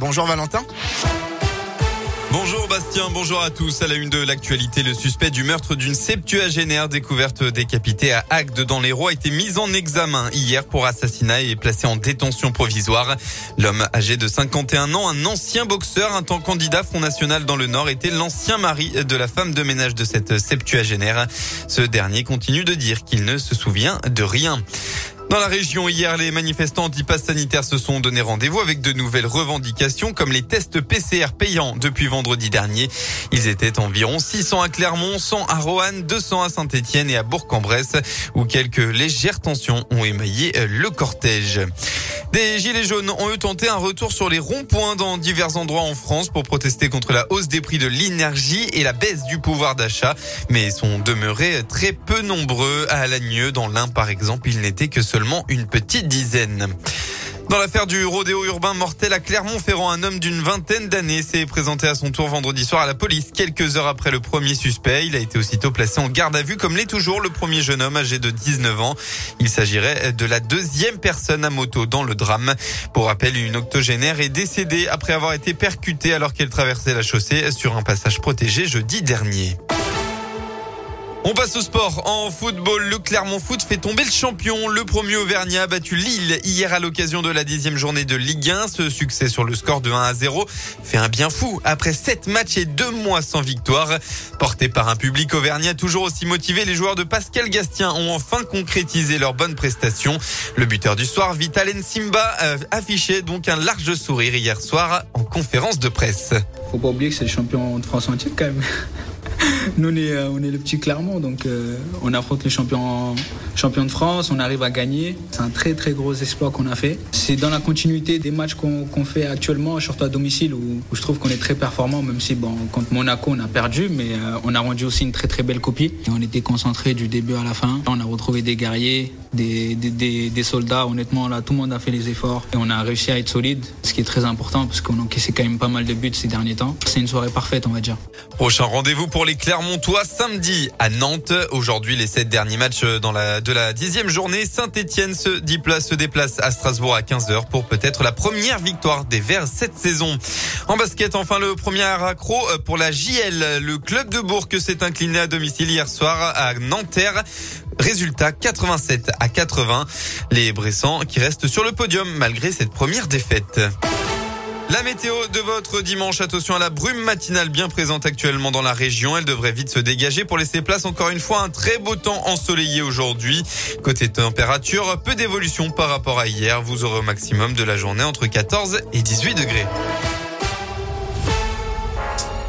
Bonjour Valentin. Bonjour Bastien, bonjour à tous. À la une de l'actualité, le suspect du meurtre d'une septuagénaire découverte décapitée à Agde dans l'Hérault a été mis en examen hier pour assassinat et placé en détention provisoire. L'homme âgé de 51 ans, un ancien boxeur, un temps candidat Front National dans le Nord, était l'ancien mari de la femme de ménage de cette septuagénaire. Ce dernier continue de dire qu'il ne se souvient de rien. Dans la région, hier, les manifestants anti-pass sanitaires se sont donné rendez-vous avec de nouvelles revendications comme les tests PCR payants depuis vendredi dernier. Ils étaient environ 600 à Clermont, 100 à Roanne, 200 à Saint-Etienne et à Bourg-en-Bresse où quelques légères tensions ont émaillé le cortège. Des gilets jaunes ont eu tenté un retour sur les ronds-points dans divers endroits en France pour protester contre la hausse des prix de l'énergie et la baisse du pouvoir d'achat, mais sont demeurés très peu nombreux. À Alagneux, dans l'Ain par exemple, il n'était que seulement une petite dizaine. Dans l'affaire du rodéo urbain mortel à Clermont-Ferrand, un homme d'une vingtaine d'années s'est présenté à son tour vendredi soir à la police quelques heures après le premier suspect. Il a été aussitôt placé en garde à vue comme l'est toujours le premier jeune homme âgé de 19 ans. Il s'agirait de la deuxième personne à moto dans le drame. Pour rappel, une octogénaire est décédée après avoir été percutée alors qu'elle traversait la chaussée sur un passage protégé jeudi dernier. On passe au sport. En football, le Clermont Foot fait tomber le champion. Le premier Auvergnat a battu Lille hier à l'occasion de la dixième journée de Ligue 1. Ce succès sur le score de 1 à 0 fait un bien fou après sept matchs et deux mois sans victoire. Porté par un public Auvergnat toujours aussi motivé, les joueurs de Pascal Gastien ont enfin concrétisé leur bonne prestation. Le buteur du soir, Vitalen Simba, affichait donc un large sourire hier soir en conférence de presse. Faut pas oublier que c'est le champion de France entier quand même. Nous, on est, euh, on est le petit Clermont, donc euh, on affronte les champions, de France, on arrive à gagner. C'est un très très gros exploit qu'on a fait. C'est dans la continuité des matchs qu'on fait actuellement, surtout à domicile, où, je trouve qu'on est très performant, même si bon, contre Monaco on a perdu, mais euh, on a rendu aussi une très très belle copie. On était concentré du début à la fin. On a retrouvé des guerriers, des, soldats. Honnêtement, là, tout le monde a fait les efforts et on a réussi à être solide, ce qui est très important parce qu'on a encaissé quand même pas mal de buts ces derniers temps. C'est une soirée parfaite, on va dire. Prochain rendez-vous pour les Clermontois samedi à Nantes. Aujourd'hui, les sept derniers matchs la, de la dixième journée. Saint-Etienne se, se déplace à Strasbourg à 15h pour peut-être la première victoire des Verts cette saison. En basket, enfin, le premier accro pour la JL. Le club de Bourg s'est incliné à domicile hier soir à Nanterre. Résultat 87 à 80. Les Bressans qui restent sur le podium malgré cette première défaite. La météo de votre dimanche, attention à la brume matinale bien présente actuellement dans la région. Elle devrait vite se dégager pour laisser place encore une fois un très beau temps ensoleillé aujourd'hui. Côté température, peu d'évolution par rapport à hier. Vous aurez au maximum de la journée entre 14 et 18 degrés.